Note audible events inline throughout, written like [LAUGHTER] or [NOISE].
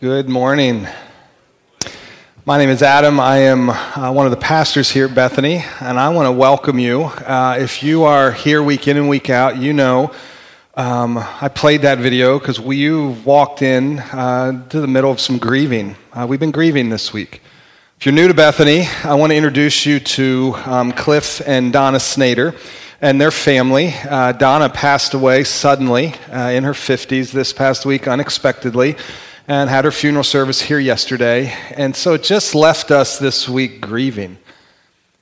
Good morning. My name is Adam. I am uh, one of the pastors here at Bethany, and I want to welcome you. Uh, if you are here week in and week out, you know um, I played that video because you walked in uh, to the middle of some grieving. Uh, we've been grieving this week. If you're new to Bethany, I want to introduce you to um, Cliff and Donna Snader and their family. Uh, Donna passed away suddenly uh, in her 50s this past week, unexpectedly and had her funeral service here yesterday. And so it just left us this week grieving.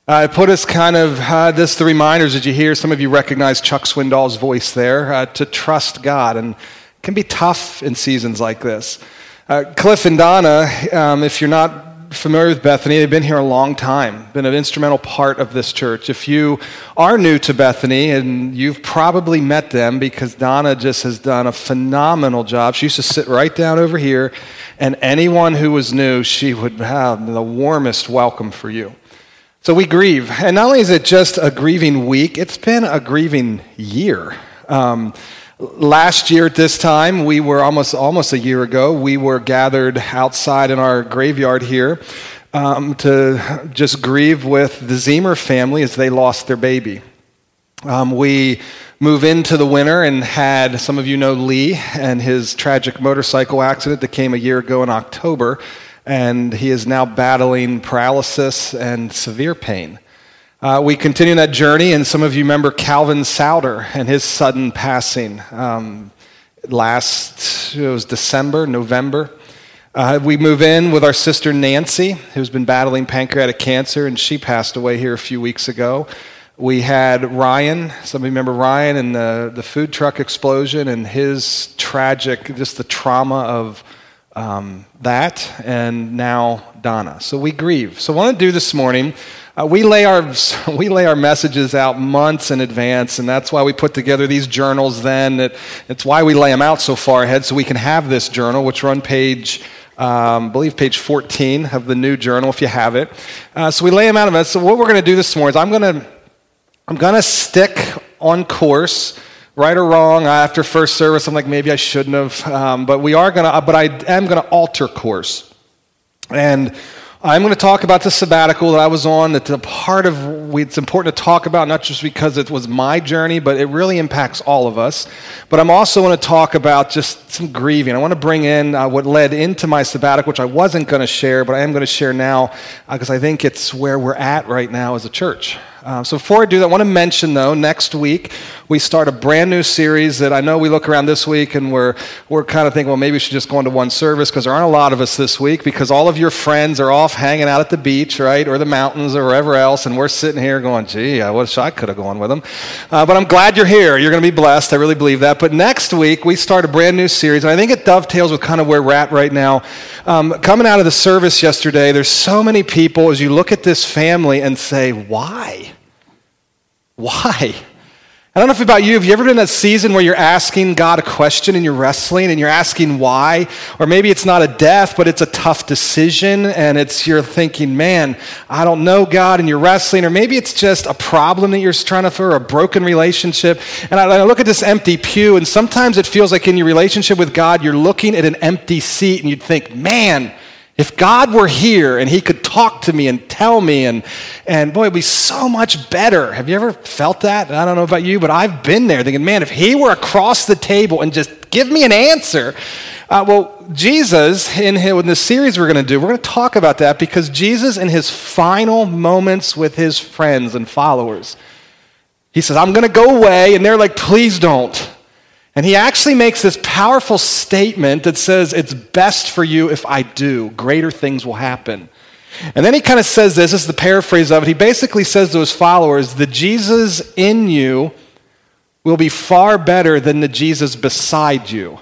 Uh, it put us kind of, uh, this the reminders that you hear. Some of you recognize Chuck Swindoll's voice there, uh, to trust God. And can be tough in seasons like this. Uh, Cliff and Donna, um, if you're not familiar with Bethany, they've been here a long time, been an instrumental part of this church. If you are new to Bethany, and you've probably met them because Donna just has done a phenomenal job. She used to sit right down over here, and anyone who was new, she would have the warmest welcome for you. So we grieve. And not only is it just a grieving week, it's been a grieving year. Um, Last year at this time, we were almost almost a year ago. We were gathered outside in our graveyard here um, to just grieve with the Zemer family as they lost their baby. Um, we move into the winter and had some of you know Lee and his tragic motorcycle accident that came a year ago in October, and he is now battling paralysis and severe pain. Uh, we continue that journey, and some of you remember Calvin Souter and his sudden passing um, last, it was December, November. Uh, we move in with our sister Nancy, who's been battling pancreatic cancer, and she passed away here a few weeks ago. We had Ryan, some of you remember Ryan and the, the food truck explosion and his tragic, just the trauma of um, that, and now Donna. So we grieve. So, I want to do this morning uh, we, lay our, [LAUGHS] we lay our messages out months in advance, and that's why we put together these journals then. It, it's why we lay them out so far ahead so we can have this journal, which are on page, um, I believe, page 14 of the new journal, if you have it. Uh, so we lay them out. So what we're going to do this morning is I'm going to I'm going to stick on course right or wrong after first service i'm like maybe i shouldn't have um, but we are going to but i am going to alter course and I'm going to talk about the sabbatical that I was on. That's a part of it's important to talk about, not just because it was my journey, but it really impacts all of us. But I'm also going to talk about just some grieving. I want to bring in uh, what led into my sabbatical, which I wasn't going to share, but I am going to share now because uh, I think it's where we're at right now as a church. Uh, so before I do that, I want to mention though, next week we start a brand new series that I know we look around this week and we're, we're kind of thinking, well, maybe we should just go into one service because there aren't a lot of us this week because all of your friends are off hanging out at the beach, right, or the mountains or wherever else, and we're sitting here going, gee, I wish I could have gone with them. Uh, but I'm glad you're here. You're going to be blessed. I really believe that. But next week we start a brand new series, and I think it dovetails with kind of where we're at right now. Um, coming out of the service yesterday, there's so many people as you look at this family and say, why? Why? I don't know if about you, have you ever been in that season where you're asking God a question and you're wrestling and you're asking why? Or maybe it's not a death, but it's a tough decision and it's you're thinking, man, I don't know God, and you're wrestling. Or maybe it's just a problem that you're trying to for a broken relationship. And I, I look at this empty pew, and sometimes it feels like in your relationship with God, you're looking at an empty seat and you'd think, man, if God were here and he could talk to me and tell me, and, and boy, it'd be so much better. Have you ever felt that? I don't know about you, but I've been there thinking, man, if he were across the table and just give me an answer. Uh, well, Jesus, in, his, in the series we're going to do, we're going to talk about that because Jesus, in his final moments with his friends and followers, he says, I'm going to go away. And they're like, please don't. And he actually makes this powerful statement that says, It's best for you if I do. Greater things will happen. And then he kind of says this, this is the paraphrase of it. He basically says to his followers, The Jesus in you will be far better than the Jesus beside you.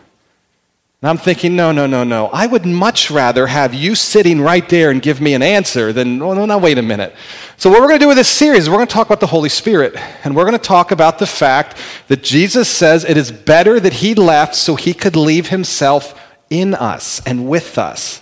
And I'm thinking, no, no, no, no. I would much rather have you sitting right there and give me an answer than, oh, no, no, wait a minute. So, what we're going to do with this series is we're going to talk about the Holy Spirit. And we're going to talk about the fact that Jesus says it is better that he left so he could leave himself in us and with us.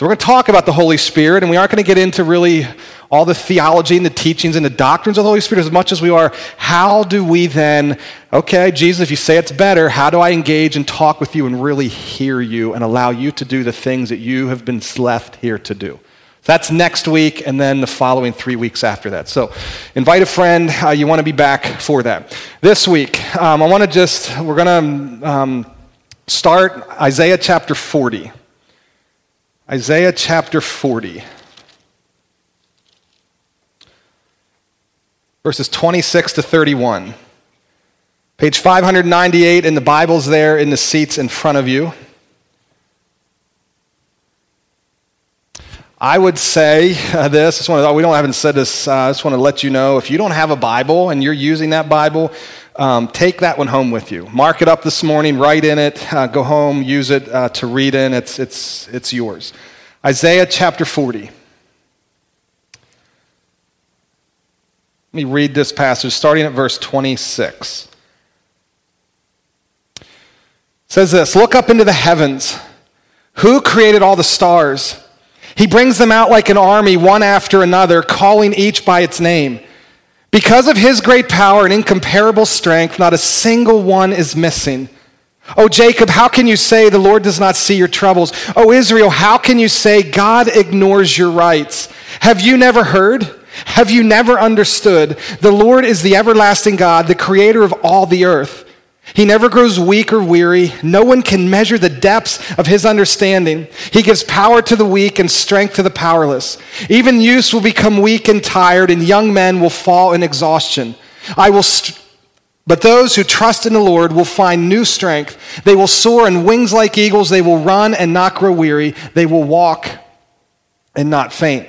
So we're going to talk about the Holy Spirit, and we aren't going to get into really all the theology and the teachings and the doctrines of the Holy Spirit as much as we are how do we then, okay, Jesus, if you say it's better, how do I engage and talk with you and really hear you and allow you to do the things that you have been left here to do? That's next week, and then the following three weeks after that. So, invite a friend. Uh, you want to be back for that. This week, um, I want to just, we're going to um, start Isaiah chapter 40. Isaiah chapter 40, verses 26 to 31. Page 598 in the Bible's there in the seats in front of you. I would say uh, this. I just want to, we don't haven't said this. Uh, I just want to let you know if you don't have a Bible and you're using that Bible, um, take that one home with you. Mark it up this morning, write in it, uh, go home, use it uh, to read in. It's, it's, it's yours. Isaiah chapter 40. Let me read this passage starting at verse 26. It says this Look up into the heavens. Who created all the stars? He brings them out like an army, one after another, calling each by its name. Because of his great power and incomparable strength, not a single one is missing. Oh, Jacob, how can you say the Lord does not see your troubles? Oh, Israel, how can you say God ignores your rights? Have you never heard? Have you never understood? The Lord is the everlasting God, the creator of all the earth. He never grows weak or weary. No one can measure the depths of his understanding. He gives power to the weak and strength to the powerless. Even youths will become weak and tired, and young men will fall in exhaustion. I will. St- but those who trust in the Lord will find new strength. They will soar on wings like eagles. They will run and not grow weary. They will walk and not faint.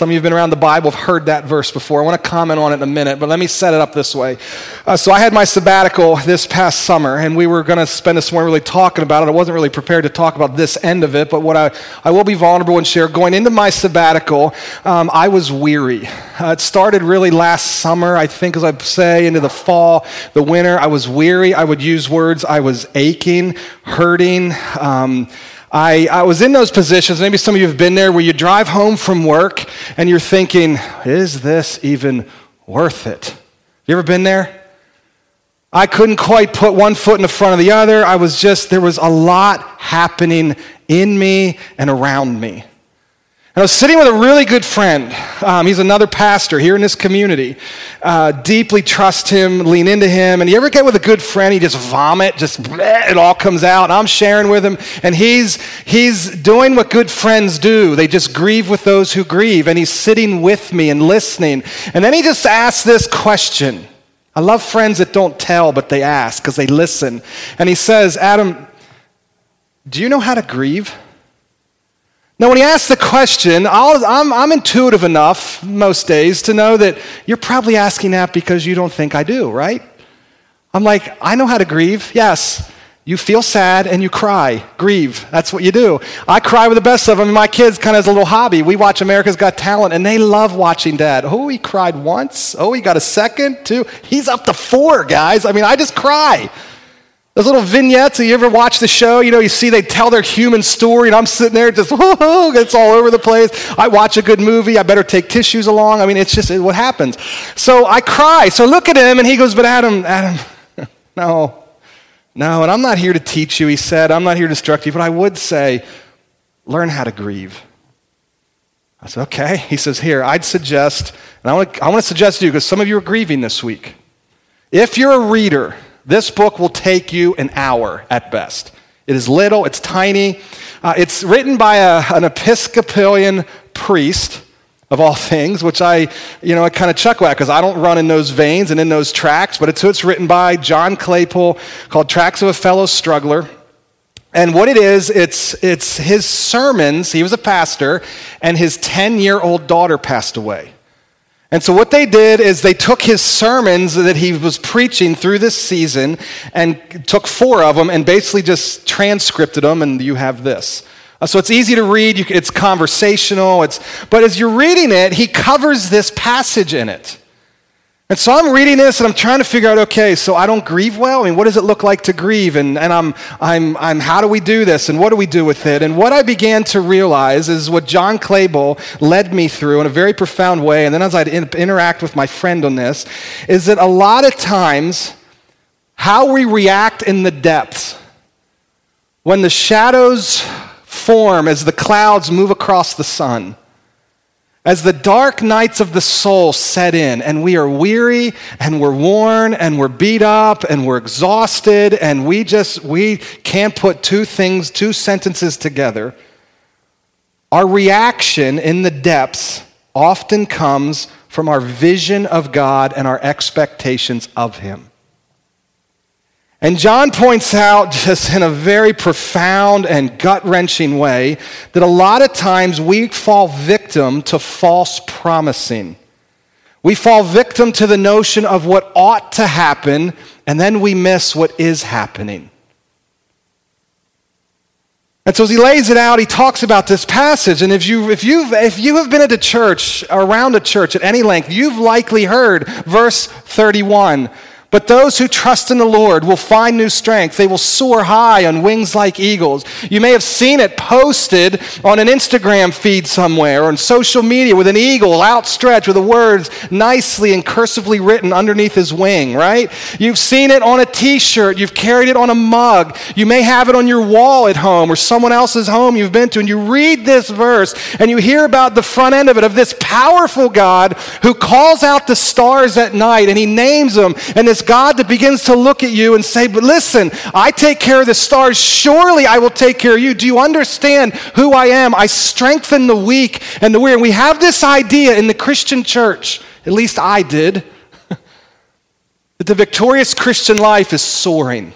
Some of you have been around the Bible, have heard that verse before. I want to comment on it in a minute, but let me set it up this way. Uh, so, I had my sabbatical this past summer, and we were going to spend this morning really talking about it. I wasn't really prepared to talk about this end of it, but what I, I will be vulnerable and share. Going into my sabbatical, um, I was weary. Uh, it started really last summer, I think, as I say, into the fall, the winter. I was weary. I would use words. I was aching, hurting. Um, I, I was in those positions, maybe some of you have been there, where you drive home from work and you're thinking, is this even worth it? You ever been there? I couldn't quite put one foot in the front of the other. I was just, there was a lot happening in me and around me. And I was sitting with a really good friend. Um, he's another pastor here in this community. Uh, deeply trust him, lean into him. And you ever get with a good friend, he just vomit, just bleh, it all comes out. I'm sharing with him, and he's he's doing what good friends do. They just grieve with those who grieve. And he's sitting with me and listening. And then he just asks this question. I love friends that don't tell, but they ask because they listen. And he says, Adam, do you know how to grieve? Now, when he asks the question, i am I'm intuitive enough most days to know that you're probably asking that because you don't think I do, right? I'm like, I know how to grieve. Yes. You feel sad and you cry. Grieve. That's what you do. I cry with the best of them. My kids kind of as a little hobby. We watch America's Got Talent and they love watching dad. Oh, he cried once. Oh, he got a second, two. He's up to four, guys. I mean, I just cry. Those little vignettes, you ever watch the show? You know, you see they tell their human story, and I'm sitting there just, [LAUGHS] whoa, it's all over the place. I watch a good movie, I better take tissues along. I mean, it's just what happens. So I cry. So look at him, and he goes, But Adam, Adam, [LAUGHS] no, no, and I'm not here to teach you, he said. I'm not here to instruct you, but I would say, learn how to grieve. I said, Okay. He says, Here, I'd suggest, and I want to, I want to suggest to you, because some of you are grieving this week. If you're a reader, this book will take you an hour at best. It is little, it's tiny. Uh, it's written by a, an Episcopalian priest, of all things, which I, you know, I kind of chuckle at because I don't run in those veins and in those tracks, but it's it's written by, John Claypool, called Tracks of a Fellow Struggler. And what it is, it's, it's his sermons. He was a pastor, and his 10 year old daughter passed away. And so, what they did is they took his sermons that he was preaching through this season and took four of them and basically just transcripted them, and you have this. Uh, so, it's easy to read, it's conversational, it's, but as you're reading it, he covers this passage in it. And so I'm reading this and I'm trying to figure out, okay, so I don't grieve well. I mean, what does it look like to grieve? And, and I'm, I'm, I'm, how do we do this? And what do we do with it? And what I began to realize is what John Claypool led me through in a very profound way. And then as I interact with my friend on this, is that a lot of times how we react in the depths when the shadows form as the clouds move across the sun as the dark nights of the soul set in, and we are weary, and we're worn, and we're beat up, and we're exhausted, and we just, we can't put two things, two sentences together, our reaction in the depths often comes from our vision of God and our expectations of Him. And John points out, just in a very profound and gut wrenching way, that a lot of times we fall victim to false promising. We fall victim to the notion of what ought to happen, and then we miss what is happening. And so as he lays it out, he talks about this passage. And if, you, if, you've, if you have been at a church, around a church at any length, you've likely heard verse 31 but those who trust in the Lord will find new strength. They will soar high on wings like eagles. You may have seen it posted on an Instagram feed somewhere or on social media with an eagle outstretched with the words nicely and cursively written underneath his wing, right? You've seen it on a t shirt. You've carried it on a mug. You may have it on your wall at home or someone else's home you've been to. And you read this verse and you hear about the front end of it of this powerful God who calls out the stars at night and he names them. And this God that begins to look at you and say, But listen, I take care of the stars. Surely I will take care of you. Do you understand who I am? I strengthen the weak and the weary. And we have this idea in the Christian church, at least I did, [LAUGHS] that the victorious Christian life is soaring.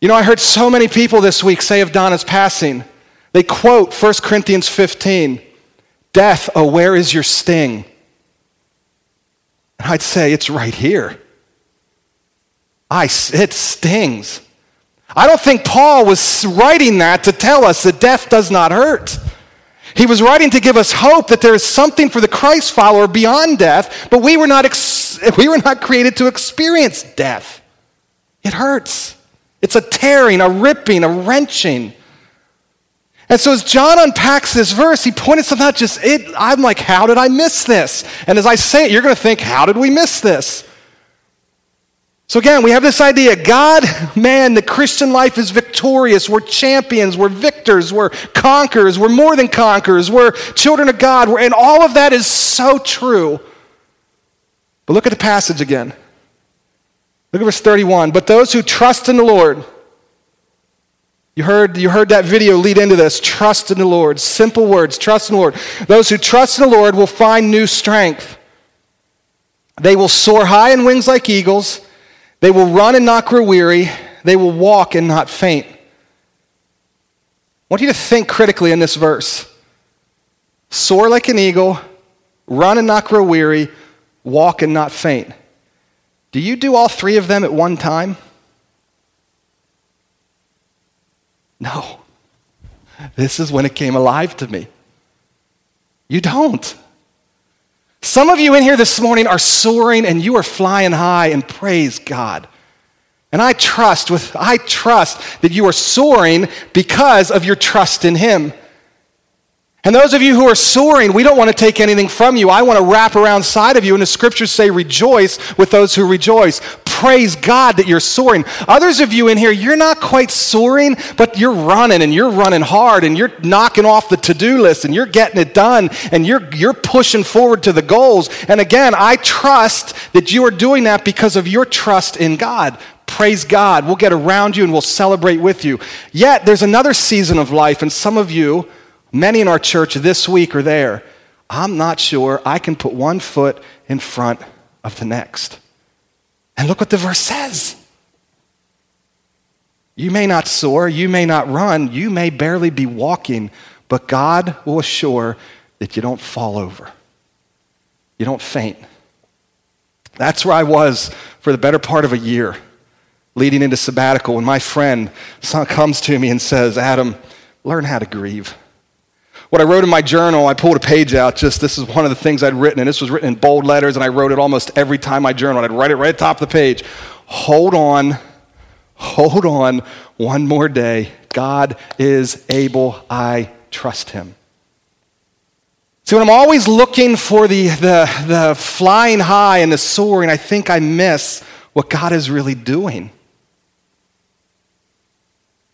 You know, I heard so many people this week say of Donna's passing, they quote 1 Corinthians 15 Death, oh, where is your sting? And I'd say, It's right here. I, it stings. I don't think Paul was writing that to tell us that death does not hurt. He was writing to give us hope that there is something for the Christ follower beyond death, but we were not, ex- [LAUGHS] we were not created to experience death. It hurts. It's a tearing, a ripping, a wrenching. And so as John unpacks this verse, he pointed something out just it I'm like, how did I miss this? And as I say it, you're going to think, how did we miss this? So again, we have this idea God, man, the Christian life is victorious. We're champions, we're victors, we're conquerors, we're more than conquerors, we're children of God, and all of that is so true. But look at the passage again. Look at verse 31. But those who trust in the Lord, you heard, you heard that video lead into this. Trust in the Lord. Simple words. Trust in the Lord. Those who trust in the Lord will find new strength. They will soar high in wings like eagles. They will run and not grow weary. They will walk and not faint. I want you to think critically in this verse. Soar like an eagle, run and not grow weary, walk and not faint. Do you do all three of them at one time? No. This is when it came alive to me. You don't. Some of you in here this morning are soaring and you are flying high and praise God. And I trust with I trust that you are soaring because of your trust in him. And those of you who are soaring, we don't want to take anything from you. I want to wrap around side of you. And the scriptures say, rejoice with those who rejoice. Praise God that you're soaring. Others of you in here, you're not quite soaring, but you're running and you're running hard and you're knocking off the to do list and you're getting it done and you're, you're pushing forward to the goals. And again, I trust that you are doing that because of your trust in God. Praise God. We'll get around you and we'll celebrate with you. Yet, there's another season of life, and some of you, Many in our church this week are there. I'm not sure I can put one foot in front of the next. And look what the verse says. You may not soar, you may not run, you may barely be walking, but God will assure that you don't fall over. You don't faint. That's where I was for the better part of a year leading into sabbatical when my friend comes to me and says, Adam, learn how to grieve. What I wrote in my journal, I pulled a page out. Just this is one of the things I'd written, and this was written in bold letters, and I wrote it almost every time I journaled. I'd write it right at the top of the page. Hold on, hold on, one more day. God is able. I trust him. See, when I'm always looking for the, the, the flying high and the soaring, I think I miss what God is really doing.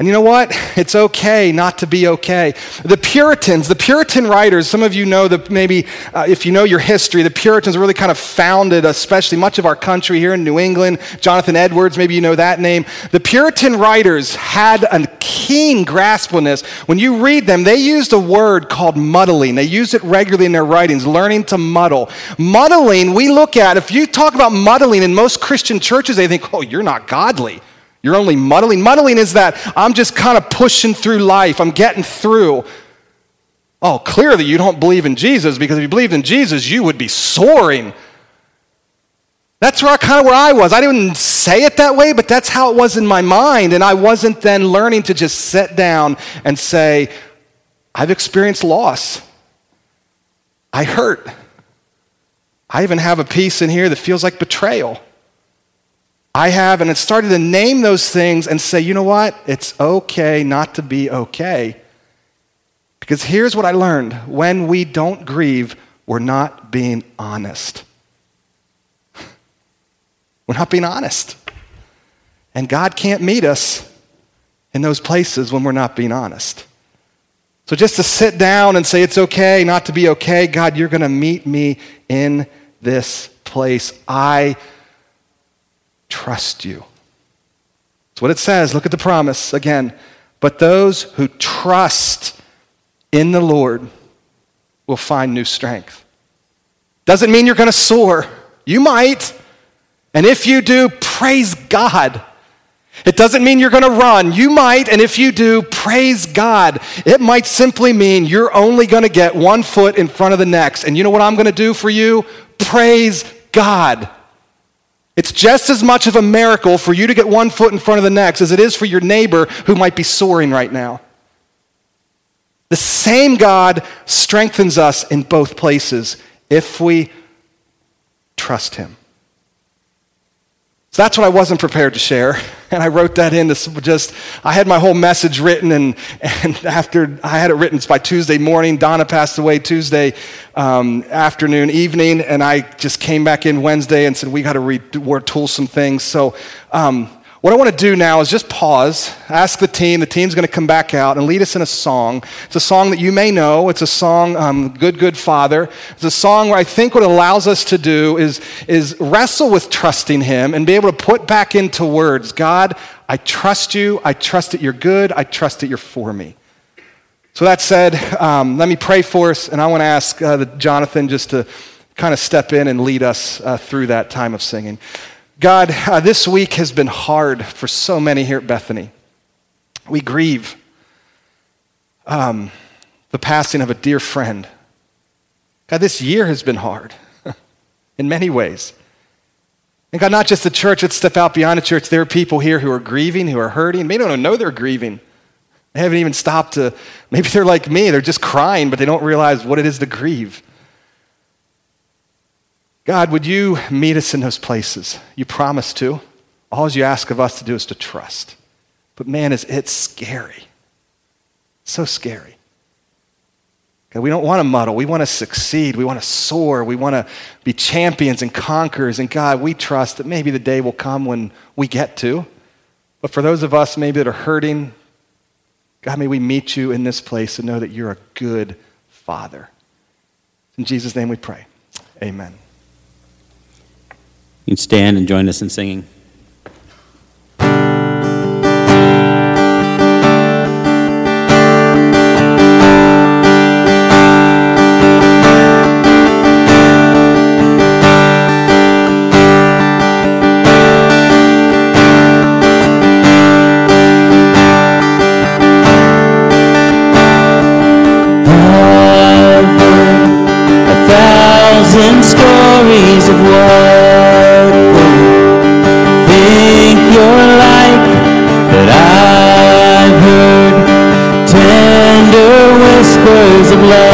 And you know what? [LAUGHS] It's okay not to be okay. The Puritans, the Puritan writers, some of you know that maybe uh, if you know your history, the Puritans really kind of founded, especially much of our country here in New England. Jonathan Edwards, maybe you know that name. The Puritan writers had a keen grasp on this. When you read them, they used a word called muddling. They used it regularly in their writings, learning to muddle. Muddling, we look at, if you talk about muddling in most Christian churches, they think, oh, you're not godly. You're only muddling. Muddling is that I'm just kind of pushing through life, I'm getting through. Oh, clearly you don't believe in Jesus because if you believed in Jesus, you would be soaring. That's where I, kind of where I was. I didn't say it that way, but that's how it was in my mind. And I wasn't then learning to just sit down and say, I've experienced loss. I hurt. I even have a piece in here that feels like betrayal. I have, and it started to name those things and say, you know what? It's okay not to be okay. Because here's what I learned when we don't grieve, we're not being honest. [LAUGHS] We're not being honest. And God can't meet us in those places when we're not being honest. So just to sit down and say it's okay not to be okay, God, you're going to meet me in this place. I trust you. That's what it says. Look at the promise again. But those who trust in the Lord will find new strength. Doesn't mean you're going to soar. You might. And if you do, praise God. It doesn't mean you're going to run. You might, and if you do, praise God. It might simply mean you're only going to get one foot in front of the next. And you know what I'm going to do for you? Praise God. It's just as much of a miracle for you to get one foot in front of the next as it is for your neighbor who might be soaring right now. The same God strengthens us in both places if we trust Him. So that's what I wasn't prepared to share. [LAUGHS] And I wrote that in to just, I had my whole message written, and, [LAUGHS] and after I had it written it's by Tuesday morning, Donna passed away Tuesday um, afternoon, evening, and I just came back in Wednesday and said, we got to retool some things. So, um, what I want to do now is just pause, ask the team. The team's going to come back out and lead us in a song. It's a song that you may know. It's a song, um, Good, Good Father. It's a song where I think what it allows us to do is, is wrestle with trusting Him and be able to put back into words God, I trust you. I trust that you're good. I trust that you're for me. So, that said, um, let me pray for us, and I want to ask uh, Jonathan just to kind of step in and lead us uh, through that time of singing. God, uh, this week has been hard for so many here at Bethany. We grieve um, the passing of a dear friend. God, this year has been hard [LAUGHS] in many ways. And God, not just the church, let's step out beyond the church. There are people here who are grieving, who are hurting. They don't know they're grieving. They haven't even stopped to, maybe they're like me, they're just crying, but they don't realize what it is to grieve. God, would you meet us in those places? You promised to. All you ask of us to do is to trust. But man, is it scary. So scary. God, we don't want to muddle. We want to succeed. We want to soar. We want to be champions and conquerors. And God, we trust that maybe the day will come when we get to. But for those of us maybe that are hurting, God, may we meet you in this place and know that you're a good Father. In Jesus' name we pray. Amen. You can stand and join us in singing. of love.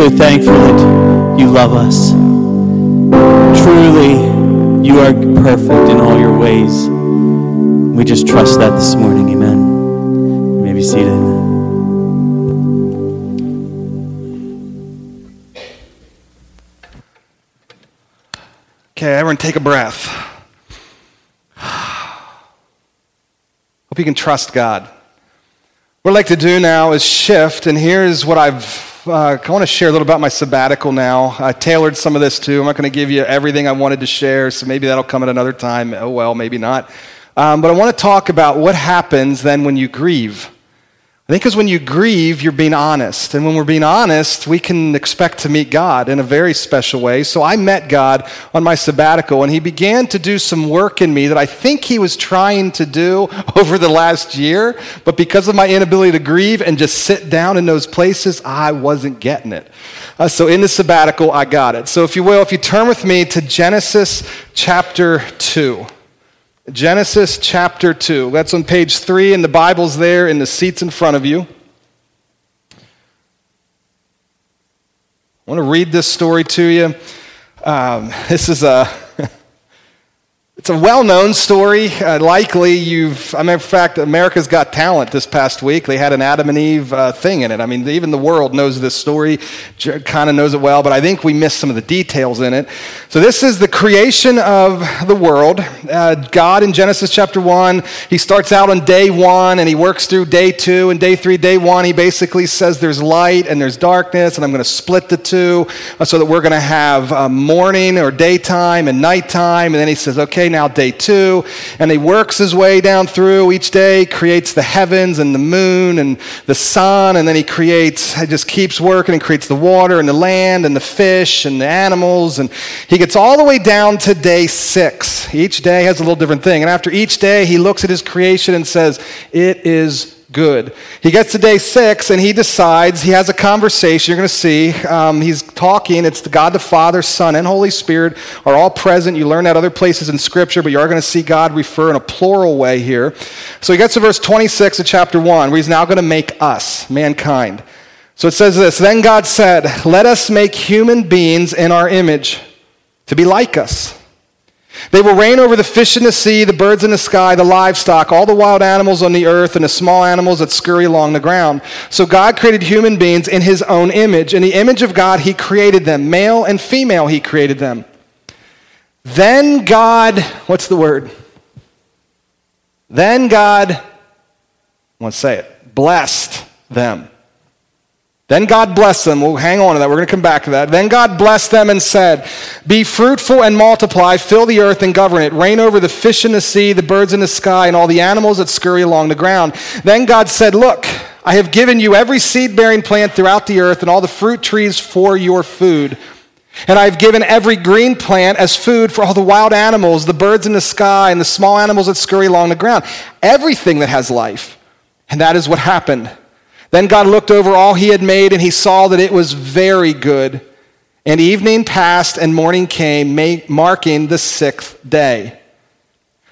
so thankful that you love us. Truly, you are perfect in all your ways. We just trust that this morning. Amen. You may be seated. Okay, everyone take a breath. Hope you can trust God. What I'd like to do now is shift, and here's what I've uh, I want to share a little about my sabbatical now. I tailored some of this too. I'm not going to give you everything I wanted to share, so maybe that'll come at another time. Oh well, maybe not. Um, but I want to talk about what happens then when you grieve. I think because when you grieve, you're being honest. And when we're being honest, we can expect to meet God in a very special way. So I met God on my sabbatical, and He began to do some work in me that I think He was trying to do [LAUGHS] over the last year. But because of my inability to grieve and just sit down in those places, I wasn't getting it. Uh, so in the sabbatical, I got it. So if you will, if you turn with me to Genesis chapter 2. Genesis chapter 2. That's on page 3 in the Bible's there in the seats in front of you. I want to read this story to you. Um, this is a it's a well known story. Uh, likely you've, I mean, in fact, America's Got Talent this past week. They had an Adam and Eve uh, thing in it. I mean, even the world knows this story, kind of knows it well, but I think we missed some of the details in it. So, this is the creation of the world. Uh, God in Genesis chapter 1, he starts out on day one and he works through day two and day three, day one. He basically says there's light and there's darkness, and I'm going to split the two uh, so that we're going to have uh, morning or daytime and nighttime. And then he says, okay, now day two. And he works his way down through each day, creates the heavens and the moon and the sun, and then he creates, he just keeps working and creates the water and the land and the fish and the animals. And he gets all the way down to day six. Each day has a little different thing. And after each day, he looks at his creation and says, It is good. He gets to day six and he decides, he has a conversation. You're going to see. Um, he's talking. It's the God the Father, Son, and Holy Spirit are all present. You learn that other places in Scripture, but you are going to see God refer in a plural way here. So he gets to verse 26 of chapter 1, where he's now going to make us, mankind. So it says this Then God said, Let us make human beings in our image to be like us they will reign over the fish in the sea, the birds in the sky, the livestock, all the wild animals on the earth, and the small animals that scurry along the ground. So God created human beings in his own image. In the image of God, he created them. Male and female, he created them. Then God, what's the word? Then God, to say it, blessed them. Then God blessed them. We'll hang on to that. We're going to come back to that. Then God blessed them and said, Be fruitful and multiply, fill the earth and govern it. Reign over the fish in the sea, the birds in the sky, and all the animals that scurry along the ground. Then God said, Look, I have given you every seed bearing plant throughout the earth and all the fruit trees for your food. And I've given every green plant as food for all the wild animals, the birds in the sky, and the small animals that scurry along the ground. Everything that has life. And that is what happened. Then God looked over all he had made, and he saw that it was very good. And evening passed, and morning came, marking the sixth day.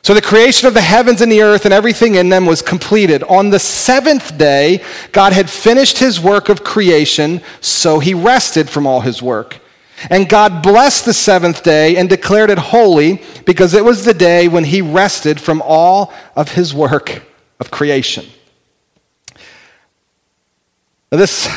So the creation of the heavens and the earth and everything in them was completed. On the seventh day, God had finished his work of creation, so he rested from all his work. And God blessed the seventh day and declared it holy because it was the day when he rested from all of his work of creation. This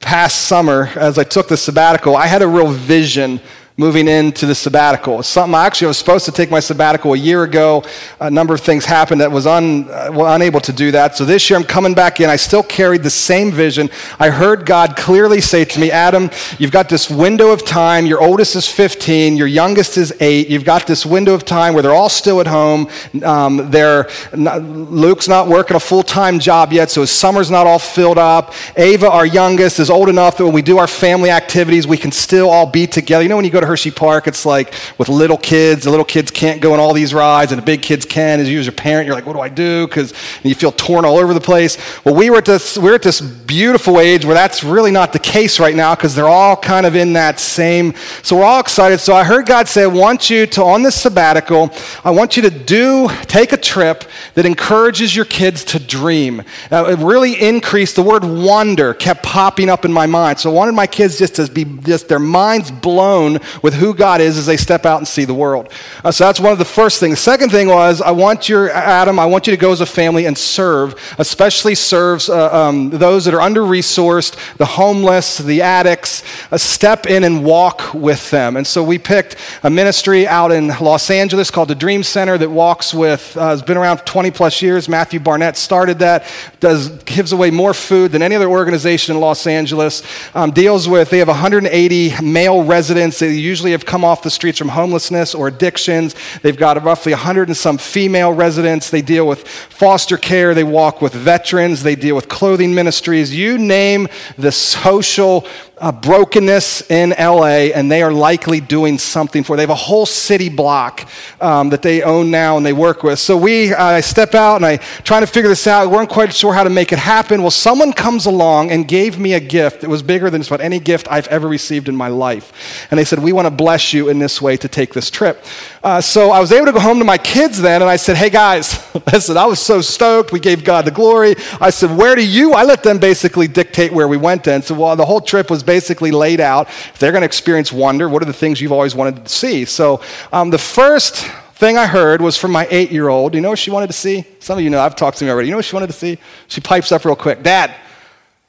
past summer, as I took the sabbatical, I had a real vision moving into the sabbatical. It's something I actually was supposed to take my sabbatical a year ago. A number of things happened that was un, uh, well, unable to do that. So this year I'm coming back in. I still carried the same vision. I heard God clearly say to me, Adam, you've got this window of time. Your oldest is 15. Your youngest is 8. You've got this window of time where they're all still at home. Um, they're not, Luke's not working a full-time job yet, so his summer's not all filled up. Ava, our youngest, is old enough that when we do our family activities, we can still all be together. You know when you go to Hershey Park, it's like with little kids. The little kids can't go on all these rides, and the big kids can. As you as a parent, you're like, what do I do? Because you feel torn all over the place. Well, we were at this, we're at this beautiful age where that's really not the case right now because they're all kind of in that same. So we're all excited. So I heard God say, I want you to, on this sabbatical, I want you to do, take a trip that encourages your kids to dream. Uh, it really increased. The word wonder kept popping up in my mind. So I wanted my kids just to be just their minds blown with who God is as they step out and see the world. Uh, so that's one of the first things. The second thing was, I want your, Adam, I want you to go as a family and serve, especially serves uh, um, those that are under resourced, the homeless, the addicts. Uh, step in and walk with them. And so we picked a ministry out in Los Angeles called the Dream Center that walks with, uh, has been around 20 plus years. Matthew Barnett started that, does, gives away more food than any other organization in Los Angeles. Um, deals with, they have 180 male residents. They usually have come off the streets from homelessness or addictions. They've got roughly 100 and some female residents. They deal with foster care. They walk with veterans. They deal with clothing ministries. You name the social uh, brokenness in LA, and they are likely doing something for. It. They have a whole city block um, that they own now and they work with. So we, I step out and I trying to figure this out. We weren't quite sure how to make it happen. Well, someone comes along and gave me a gift that was bigger than just about any gift I've ever received in my life. And they said, "We want to bless you in this way to take this trip." Uh, so I was able to go home to my kids then, and I said, "Hey guys, [LAUGHS] listen, I was so stoked. We gave God the glory." I said, "Where do you?" I let them basically dictate where we went. Then, so well, the whole trip was basically laid out. If they're going to experience wonder, what are the things you've always wanted to see? So um, the first thing I heard was from my eight year old. You know what she wanted to see? Some of you know, I've talked to me already. You know what she wanted to see? She pipes up real quick Dad,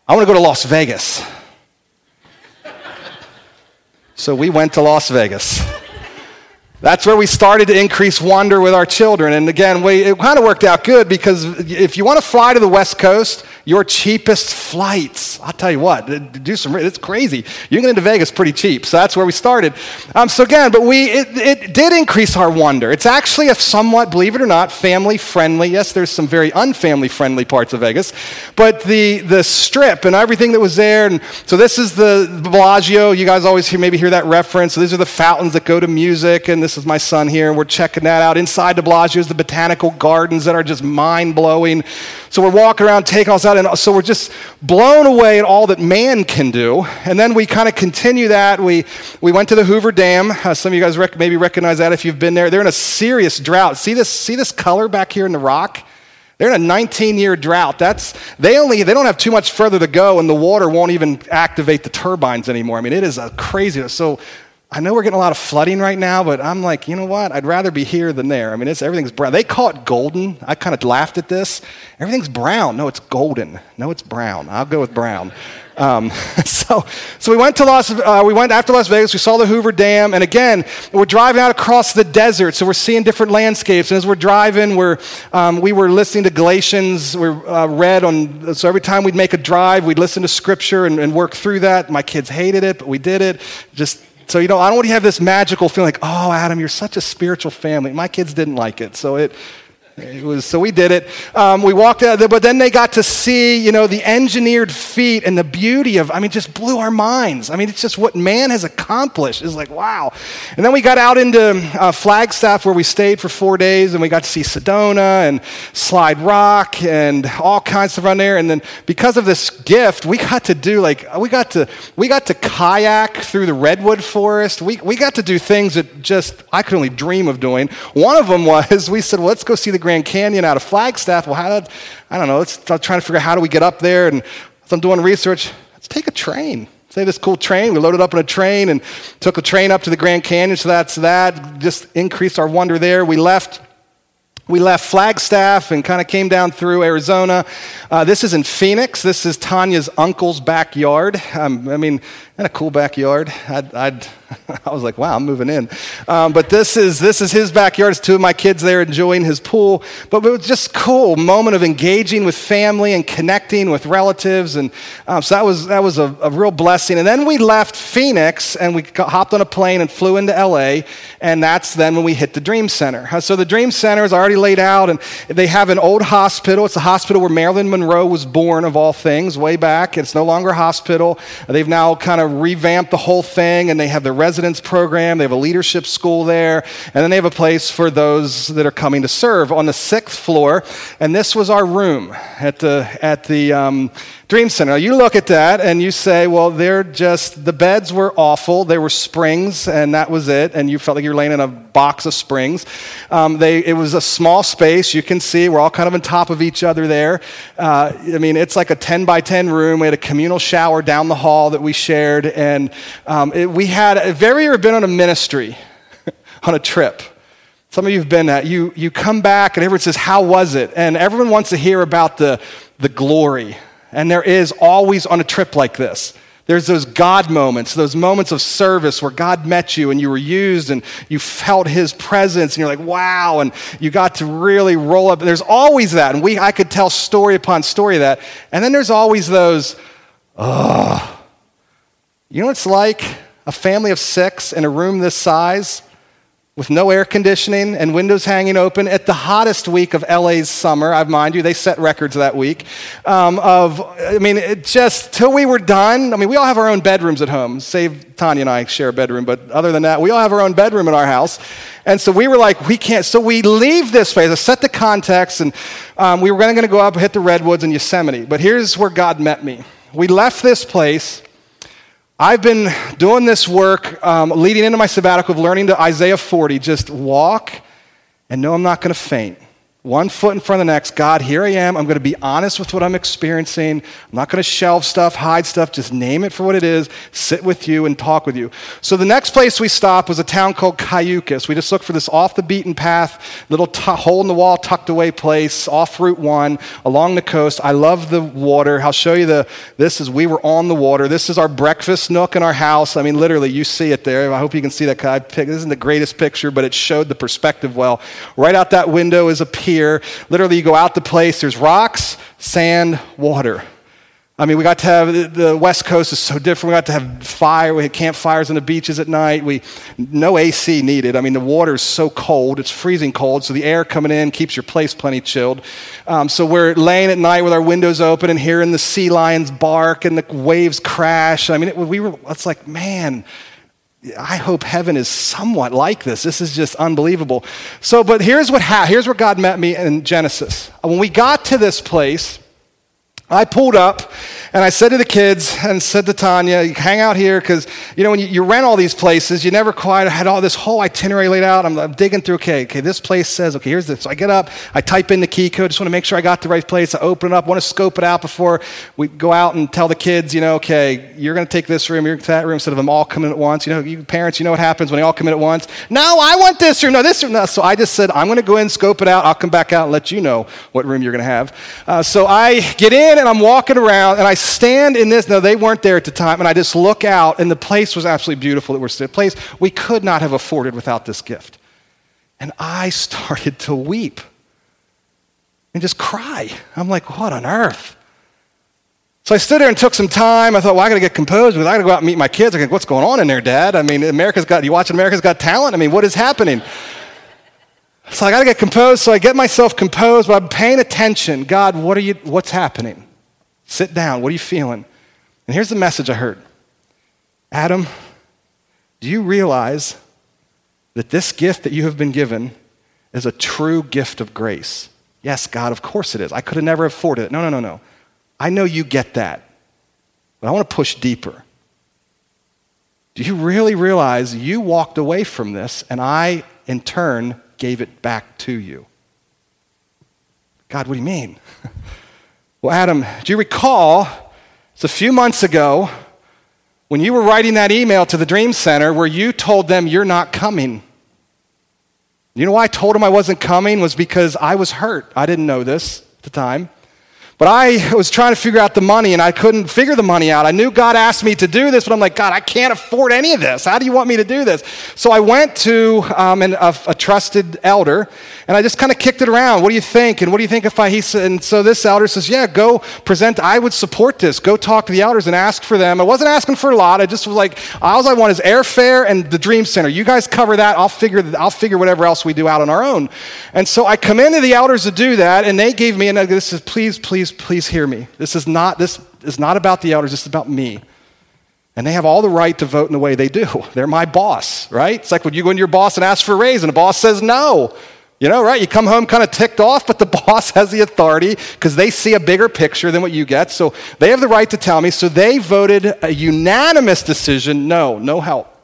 I want to go to Las Vegas. [LAUGHS] so we went to Las Vegas. That's where we started to increase wonder with our children. And again, we, it kind of worked out good because if you want to fly to the West Coast, your cheapest flights. I'll tell you what, do some. It's crazy. You can get into Vegas pretty cheap, so that's where we started. Um, so again, but we it, it did increase our wonder. It's actually a somewhat, believe it or not, family friendly. Yes, there's some very unfamily friendly parts of Vegas, but the the strip and everything that was there. And so this is the Bellagio. You guys always hear, maybe hear that reference. So these are the fountains that go to music, and this is my son here. We're checking that out. Inside the Bellagio is the botanical gardens that are just mind blowing. So we're walking around, taking all this out and so we're just blown away at all that man can do. And then we kind of continue that. We, we went to the Hoover Dam. Uh, some of you guys rec- maybe recognize that if you've been there. They're in a serious drought. See this, see this color back here in the rock? They're in a 19 year drought. That's, they, only, they don't have too much further to go, and the water won't even activate the turbines anymore. I mean, it is a crazy. So I know we're getting a lot of flooding right now, but I'm like, you know what? I'd rather be here than there. I mean, it's, everything's brown. They call it golden. I kind of laughed at this. Everything's brown. No, it's golden. No, it's brown. I'll go with brown. Um, [LAUGHS] so, so we went to Las, uh, we went after Las Vegas. We saw the Hoover Dam, and again, we're driving out across the desert, so we're seeing different landscapes. And as we're driving, we're, um, we were listening to Galatians. We uh, read on. So every time we'd make a drive, we'd listen to Scripture and, and work through that. My kids hated it, but we did it. Just so, you know, I don't want to have this magical feeling like, oh, Adam, you're such a spiritual family. My kids didn't like it. So it, it was, so we did it. Um, we walked out there, but then they got to see, you know, the engineered feat and the beauty of, I mean, just blew our minds. I mean, it's just what man has accomplished. It's like, wow. And then we got out into uh, Flagstaff where we stayed for four days and we got to see Sedona and Slide Rock and all kinds of run there. And then because of this gift, we got to do like, we got to, we got to kayak through the redwood forest. We, we got to do things that just, I could only dream of doing. One of them was, we said, well, let's go see the Grand Canyon out of Flagstaff. Well, how did, I don't know, let's I'm trying to figure out how do we get up there. And as I'm doing research, let's take a train. Say this cool train. We loaded up on a train and took the train up to the Grand Canyon. So that's that. Just increased our wonder there. We left we left Flagstaff and kind of came down through Arizona. Uh, this is in Phoenix. This is Tanya's uncle's backyard. Um, I mean, and a cool backyard. I'd, I'd, [LAUGHS] i was like, wow, I'm moving in. Um, but this is, this is his backyard. It's two of my kids there enjoying his pool. But it was just cool moment of engaging with family and connecting with relatives. And um, so that was, that was a, a, real blessing. And then we left Phoenix and we hopped on a plane and flew into LA. And that's then when we hit the Dream Center. Uh, so the Dream Center is already laid out. And they have an old hospital. It's a hospital where Marilyn Monroe was born, of all things, way back. It's no longer a hospital. They've now kind of of revamped the whole thing, and they have the residence program. They have a leadership school there, and then they have a place for those that are coming to serve on the sixth floor. And this was our room at the at the um, Dream Center. You look at that and you say, well, they're just, the beds were awful. They were springs, and that was it. And you felt like you were laying in a box of springs. Um, they, it was a small space. You can see we're all kind of on top of each other there. Uh, I mean, it's like a 10 by 10 room. We had a communal shower down the hall that we shared. And um, it, we had, have you ever been on a ministry, [LAUGHS] on a trip? Some of you have been at, you, you come back and everyone says, How was it? And everyone wants to hear about the, the glory and there is always on a trip like this. There's those God moments, those moments of service where God met you and you were used and you felt his presence and you're like, wow, and you got to really roll up. There's always that. And we, I could tell story upon story of that. And then there's always those, oh, you know what it's like? a family of six in a room this size with no air conditioning and windows hanging open at the hottest week of LA's summer. I mind you, they set records that week. Um, of, I mean, it just till we were done. I mean, we all have our own bedrooms at home. Save Tanya and I share a bedroom, but other than that, we all have our own bedroom in our house. And so we were like, we can't. So we leave this place. I set the context, and um, we were going to go up and hit the redwoods in Yosemite. But here's where God met me. We left this place I've been doing this work um, leading into my sabbatical of learning to Isaiah 40. Just walk and know I'm not going to faint one foot in front of the next. God, here I am. I'm going to be honest with what I'm experiencing. I'm not going to shelve stuff, hide stuff. Just name it for what it is, sit with you, and talk with you. So the next place we stopped was a town called Cayucos. We just looked for this off the beaten path, little t- hole in the wall, tucked away place off Route 1 along the coast. I love the water. I'll show you the, this is, we were on the water. This is our breakfast nook in our house. I mean, literally, you see it there. I hope you can see that. I picked, this isn't the greatest picture, but it showed the perspective well. Right out that window is a pier Literally, you go out the place, there's rocks, sand, water. I mean, we got to have the West Coast is so different. We got to have fire. We had campfires on the beaches at night. We no AC needed. I mean, the water is so cold; it's freezing cold. So the air coming in keeps your place plenty chilled. Um, so we're laying at night with our windows open and hearing the sea lions bark and the waves crash. I mean, it, we were. It's like, man, I hope heaven is somewhat like this. This is just unbelievable. So, but here's what ha- here's where God met me in Genesis. When we got to this place, I pulled up and I said to the kids and said to Tanya, hang out here because, you know, when you, you, rent all these places, you never quite had all this whole itinerary laid out. I'm, I'm, digging through, okay, okay, this place says, okay, here's this. So I get up, I type in the key code, just want to make sure I got the right place. I open it up, want to scope it out before we go out and tell the kids, you know, okay, you're going to take this room, you're going to that room instead of them all coming at once. You know, you parents, you know what happens when they all come in at once. No, I want this room, no, this room. No. So I just said, I'm going to go in, scope it out. I'll come back out and let you know what room you're going to have. Uh, so I get in and I'm walking around and I stand in this. No, they weren't there at the time. And I just look out and the place was absolutely beautiful. It was a place we could not have afforded without this gift. And I [LAUGHS] started to weep and just cry. I'm like, what on earth? So I stood there and took some time. I thought, well, I got to get composed because I got to go out and meet my kids. I go, what's going on in there, Dad? I mean, America's got, you watching America's Got Talent? I mean, what is happening? So I got to get composed. So I get myself composed, but I'm paying attention. God, what are you, what's happening? Sit down. What are you feeling? And here's the message I heard Adam, do you realize that this gift that you have been given is a true gift of grace? Yes, God, of course it is. I could have never afforded it. No, no, no, no. I know you get that. But I want to push deeper. Do you really realize you walked away from this and I, in turn, gave it back to you. God, what do you mean? [LAUGHS] well, Adam, do you recall it's a few months ago when you were writing that email to the Dream Center where you told them you're not coming? You know why I told them I wasn't coming was because I was hurt. I didn't know this at the time. But I [LAUGHS] was trying to figure out the money and I couldn't figure the money out. I knew God asked me to do this, but I'm like, God, I can't afford any of this. How do you want me to do this? So I went to um, an, a, a, trusted elder and I just kind of kicked it around. What do you think? And what do you think if I, he said, and so this elder says, yeah, go present. I would support this. Go talk to the elders and ask for them. I wasn't asking for a lot. I just was like, all I want is airfare and the Dream Center. You guys cover that. I'll figure, I'll figure whatever else we do out on our own. And so I into the elders to do that and they gave me, and this is, please, please, please, please hear me. This is not, this is not about the elders, this is about me. And they have all the right to vote in the way they do. [LAUGHS] They're my boss, right? It's like when you go into your boss and ask for a raise and the boss says no. You know, right? You come home kind of ticked off, but the [LAUGHS] boss has the authority because they see a bigger picture than what you get. So they have the right to tell me. So they voted a unanimous decision no, no help.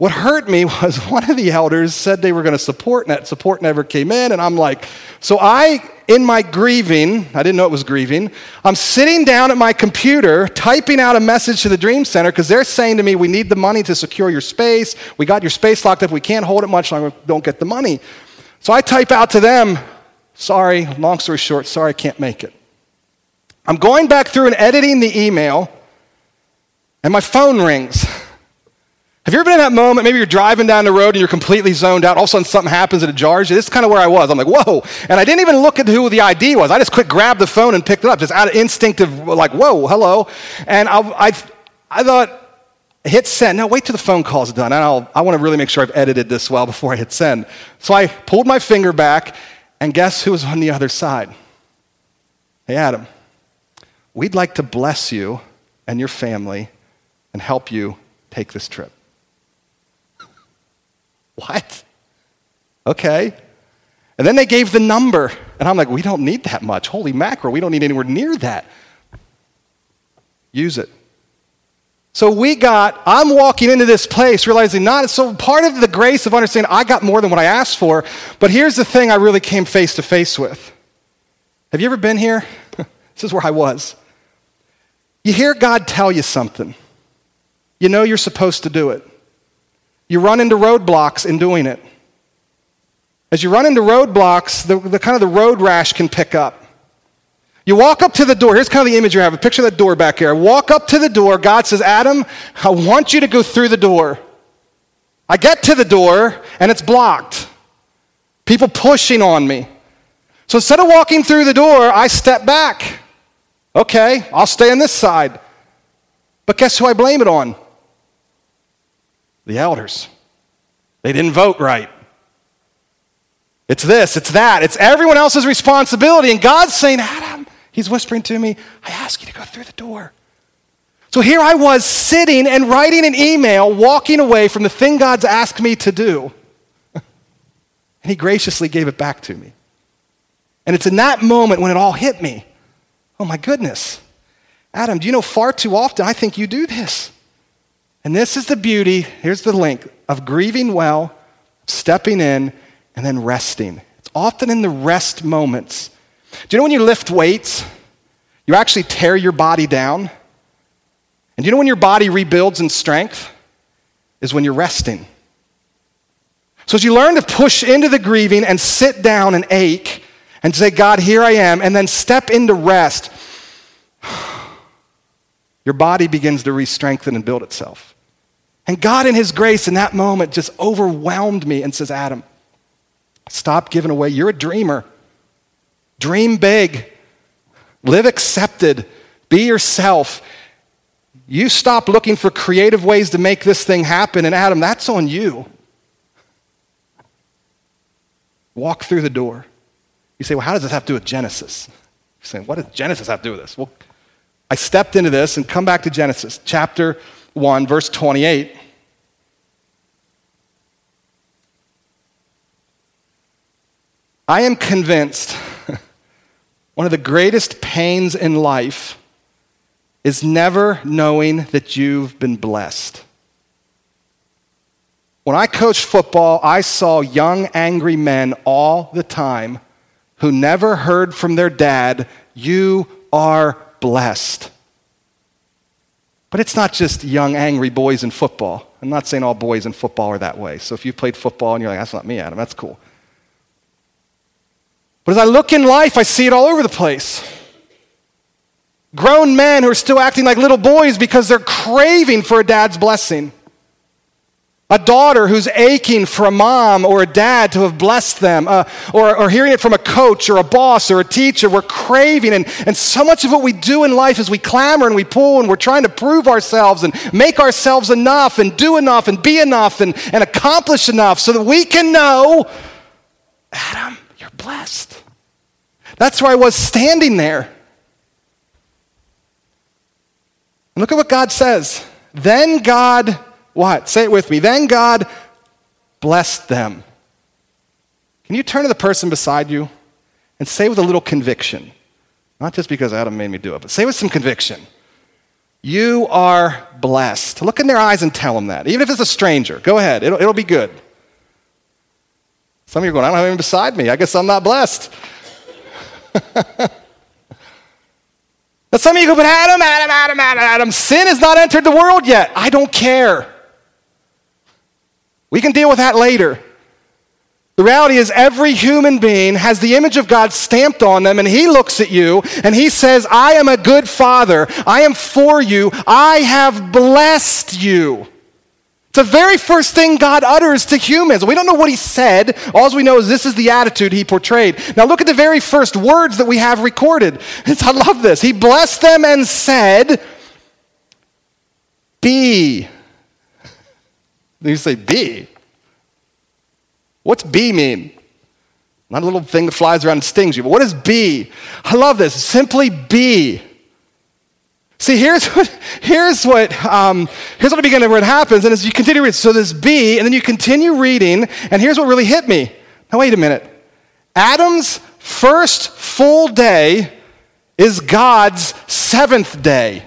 What hurt me [LAUGHS] was one of the elders said they were going to support, and that support never came in. And I'm like, so I, in my grieving, I didn't know it was grieving, I'm sitting down at my computer typing out a message to the Dream Center because they're saying to me, we need the money to secure your space. We got your space locked up. We can't hold it much longer. Don't get the money. So I type out to them, sorry, long story short, sorry, I can't make it. I'm going back through and editing the email, and my phone rings. Have you ever been in that moment? Maybe you're driving down the road and you're completely zoned out. All of a sudden, something happens and it jars you. This is kind of where I was. I'm like, whoa. And I didn't even look at who the ID was. I just quick grabbed the phone and picked it up, just out of instinctive, like, whoa, hello. And I, I, I thought, hit send. Now, wait till the phone call's done. And I'll, I want to really make sure I've edited this well before I hit send. So I pulled my finger back, and guess who was on the other side? Hey, Adam, we'd like to bless you and your family and help you take this trip. What? Okay. And then they gave the number. And I'm like, we don't need that much. Holy mackerel, we don't need anywhere near that. Use it. So we got, I'm walking into this place realizing not, so part of the grace of understanding I got more than what I asked for, but here's the thing I really came face to face with. Have you ever been here? [LAUGHS] this is where I was. You hear God tell you something, you know you're supposed to do it. You run into roadblocks in doing it. As you run into roadblocks, the, the kind of the road rash can pick up. You walk up to the door. Here's kind of the image you have. A picture that door back here. Walk up to the door. God says, Adam, I want you to go through the door. I get to the door and it's blocked. People pushing on me. So instead of walking through the door, I step back. Okay, I'll stay on this side. But guess who I blame it on? The elders. They didn't vote right. It's this, it's that, it's everyone else's responsibility. And God's saying, Adam, He's whispering to me, I ask you to go through the door. So here I was sitting and writing an email, walking away from the thing God's asked me to do. [LAUGHS] and He graciously gave it back to me. And it's in that moment when it all hit me. Oh my goodness. Adam, do you know far too often I think you do this? And this is the beauty, here's the link of grieving well, stepping in, and then resting. It's often in the rest moments. Do you know when you lift weights, you actually tear your body down? And do you know when your body rebuilds in strength? Is when you're resting. So as you learn to push into the grieving and sit down and ache and say, God, here I am, and then step into rest, your body begins to re strengthen and build itself. And God, in His grace, in that moment, just overwhelmed me and says, Adam, Stop giving away. You're a dreamer. Dream big. Live accepted. Be yourself. You stop looking for creative ways to make this thing happen. And Adam, that's on you. Walk through the door. You say, well, how does this have to do with Genesis? You're what does Genesis have to do with this? Well, I stepped into this and come back to Genesis, chapter 1, verse 28. I am convinced [LAUGHS] one of the greatest pains in life is never knowing that you've been blessed. When I coached football, I saw young, angry men all the time who never heard from their dad, You are blessed. But it's not just young, angry boys in football. I'm not saying all boys in football are that way. So if you played football and you're like, That's not me, Adam, that's cool. But as I look in life, I see it all over the place. Grown men who are still acting like little boys because they're craving for a dad's blessing. A daughter who's aching for a mom or a dad to have blessed them, uh, or, or hearing it from a coach or a boss or a teacher. We're craving. And, and so much of what we do in life is we clamor and we pull and we're trying to prove ourselves and make ourselves enough and do enough and be enough and, and accomplish enough so that we can know Adam, you're blessed. That's where I was standing there. And look at what God says. Then God, what? Say it with me. Then God blessed them. Can you turn to the person beside you and say with a little conviction? Not just because Adam made me do it, but say with some conviction. You are blessed. Look in their eyes and tell them that. Even if it's a stranger, go ahead, it'll, it'll be good. Some of you are going, I don't have anyone beside me. I guess I'm not blessed. [LAUGHS] but some of you go, but Adam, Adam, Adam, Adam, Adam, sin has not entered the world yet. I don't care. We can deal with that later. The reality is, every human being has the image of God stamped on them, and He looks at you and He says, I am a good father. I am for you. I have blessed you. It's the very first thing God utters to humans. We don't know what he said. All we know is this is the attitude he portrayed. Now look at the very first words that we have recorded. It's, [LAUGHS] I love this. He blessed them and said, Be you say, Be? What's be mean? Not a little thing that flies around and stings you, but what does be? I love this. Simply be. See, here's [LAUGHS] what, here's what, um, here's what I begin where it happens. And as you continue reading, so this be, and then you continue reading, and here's what really hit me. Now, wait a minute. Adam's first full day is God's seventh day.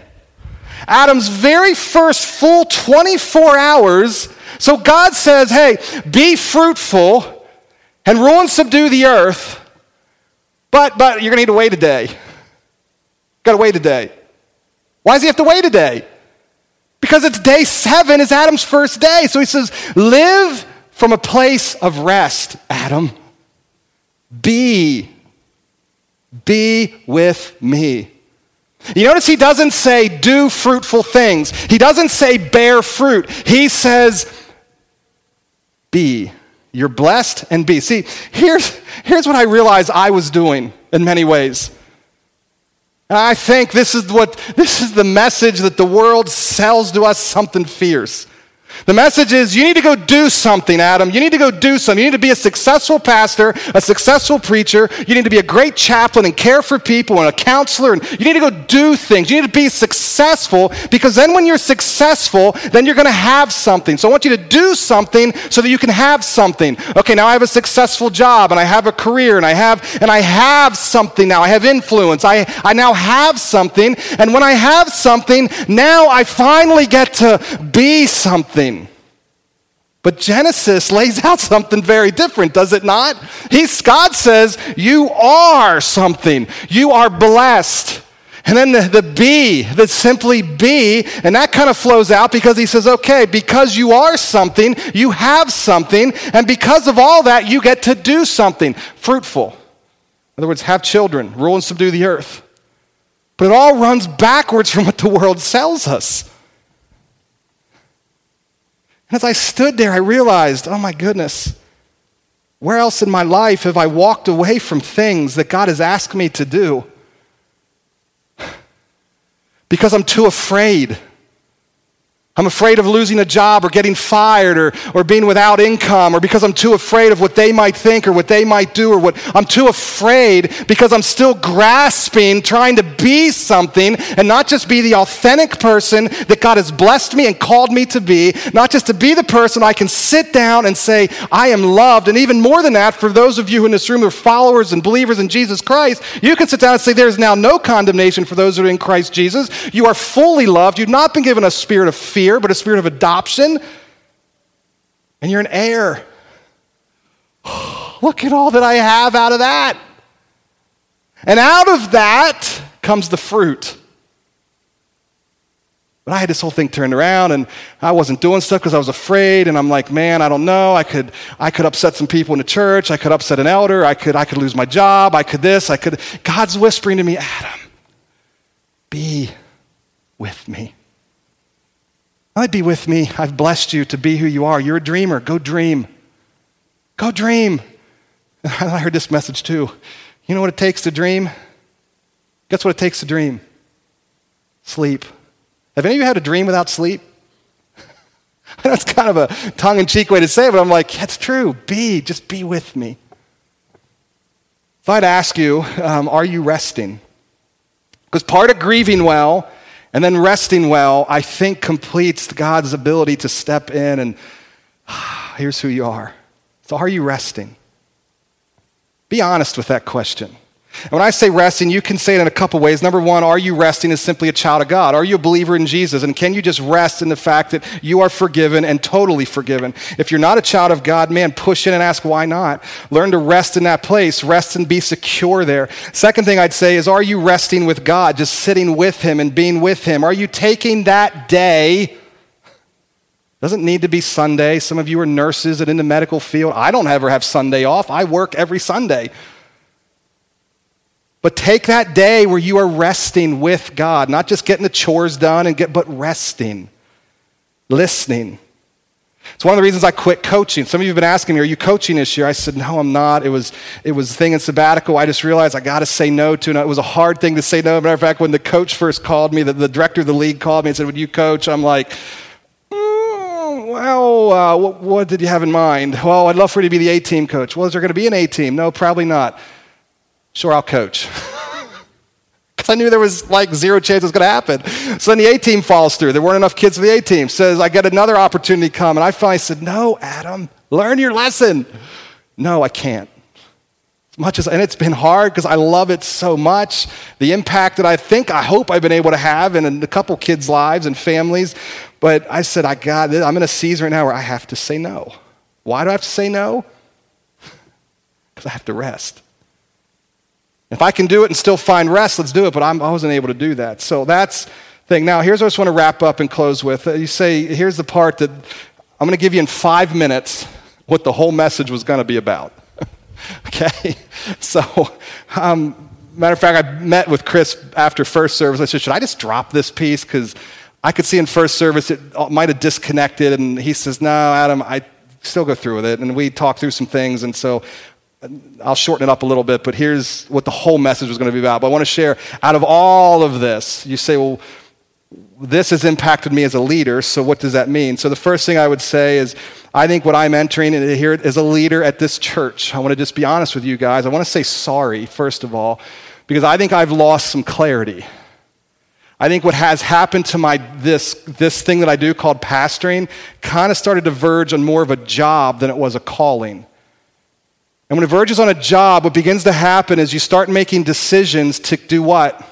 Adam's very first full 24 hours. So God says, hey, be fruitful and rule and subdue the earth, but, but you're going to need to wait a day. Got to wait a day. Why does he have to wait a day? Because it's day seven is Adam's first day. So he says, live from a place of rest, Adam. Be. Be with me. You notice he doesn't say do fruitful things. He doesn't say bear fruit. He says be. You're blessed and be. See, here's, here's what I realized I was doing in many ways. And I think this is what this is the message that the world sells to us something fierce. The message is you need to go do something, Adam. You need to go do something. You need to be a successful pastor, a successful preacher. You need to be a great chaplain and care for people and a counselor. And you need to go do things. You need to be successful because then when you're successful, then you're going to have something. So I want you to do something so that you can have something. Okay, now I have a successful job and I have a career and I have and I have something now. I have influence. I, I now have something. And when I have something, now I finally get to be something. But Genesis lays [LAUGHS] out something very different, does it not? He's, God says, You are something. You are blessed. And then the, the be, that simply be, and that kind of flows out because he says, okay, because you are something, you have something, and because of all that, you get to do something fruitful. In other words, have children, rule and subdue the earth. But it all runs backwards from what the world [LAUGHS] sells us. And as I stood there, I realized, oh my goodness, where else in my life have I walked away from things that God has asked me to do? [SIGHS] Because I'm too afraid I'm afraid of losing a job or getting fired or, or being without income or because I'm too afraid of what they might think or what they might do or what I'm too afraid because I'm still grasping, trying to be something and not just be the authentic person that God has blessed me and called me to be, not just to be the person I can sit down and say, I am loved. And even more than that, for those of you in this room who are followers and believers in Jesus Christ, you can sit down and say, There is now no condemnation for those who are in Christ Jesus. You are fully loved. You've not been given a spirit of fear fear, but a spirit of adoption. And you're an heir. [GASPS] Look at all that I have out of that. And out of that comes the fruit. But I had this whole thing turned around and I wasn't doing stuff because I was afraid. And I'm like, man, I don't know. I could, I could upset some people in the church. I could upset an elder. I could, I could lose my job. I could this. I could. God's whispering to me, Adam, be with me. I'd be with me. I've blessed you to be who you are. You're a dreamer. Go dream. Go dream. I heard this message too. You know what it takes to dream? Guess what it takes to dream? Sleep. Have any of you had a dream without sleep? [LAUGHS] That's kind of a tongue in cheek way to say it, but I'm like, that's true. Be, just be with me. If I'd ask you, um, are you resting? Because part of grieving well and then resting well, I think, completes God's ability to step in and [SIGHS] here's who you are. So, are you resting? Be honest with that question. And when I say resting, you can say it in a couple ways. Number one, are you resting as simply a child of God? Are you a believer in Jesus? And can you just rest in the fact that you are forgiven and totally forgiven? If you're not a child of God, man, push in and ask why not. Learn to rest in that place, rest and be secure there. Second thing I'd say is, are you resting with God, just sitting with Him and being with Him? Are you taking that day? Doesn't need to be Sunday. Some of you are nurses and in the medical field. I don't ever have Sunday off. I work every Sunday. But take that day where you are resting with God, not just getting the chores done and get, but resting, listening. It's one of the reasons I quit coaching. Some of you have been asking me, "Are you coaching this year?" I said, "No, I'm not." It was it was a thing in sabbatical. I just realized I got to say no to, it was a hard thing to say no. Matter of fact, when the coach first called me, the, the director of the league called me and said, "Would you coach?" I'm like, mm, Well, uh, what, what did you have in mind? Well, I'd love for you to be the A team coach. Well, is there going to be an A team? No, probably not. Sure, I'll coach. [LAUGHS] I knew there was like zero chance it was going to happen. So then the A team falls through. There weren't enough kids for the A team. Says, I get another opportunity come. And I finally said, No, Adam, learn your lesson. No, I can't. As much as, and it's been hard because I love it so much. The impact that I think, I hope I've been able to have in a couple kids' lives and families. But I said, I got it. I'm in a season right now where I have to say no. Why do I have to say no? [LAUGHS] Because I have to rest. If I can do it and still find rest, let's do it. But I'm, I wasn't able to do that. So that's thing. Now, here's what I just want to wrap up and close with. You say, here's the part that I'm going to give you in five minutes what the whole message was going to be about. [LAUGHS] okay? [LAUGHS] So, um, matter of fact, I met with Chris after first service. I said, should I just drop this piece? Because I could see in first service it might have disconnected. And he says, no, Adam, I still go through with it. And we talked through some things. And so I'll shorten it up a little bit, but here's what the whole message was going to be about. But I want to share out of all of this, you say, well, this has impacted me as a leader, so what does that mean? So the first thing I would say is, I think what I'm entering here as a leader at this church, I want to just be honest with you guys. I want to say sorry, first of all, because I think I've lost some clarity. I think what has happened to my this this thing that I do called pastoring kind of started to verge on more of a job than it was a calling. And when it verges on a job, what begins to happen is you start making decisions to do what?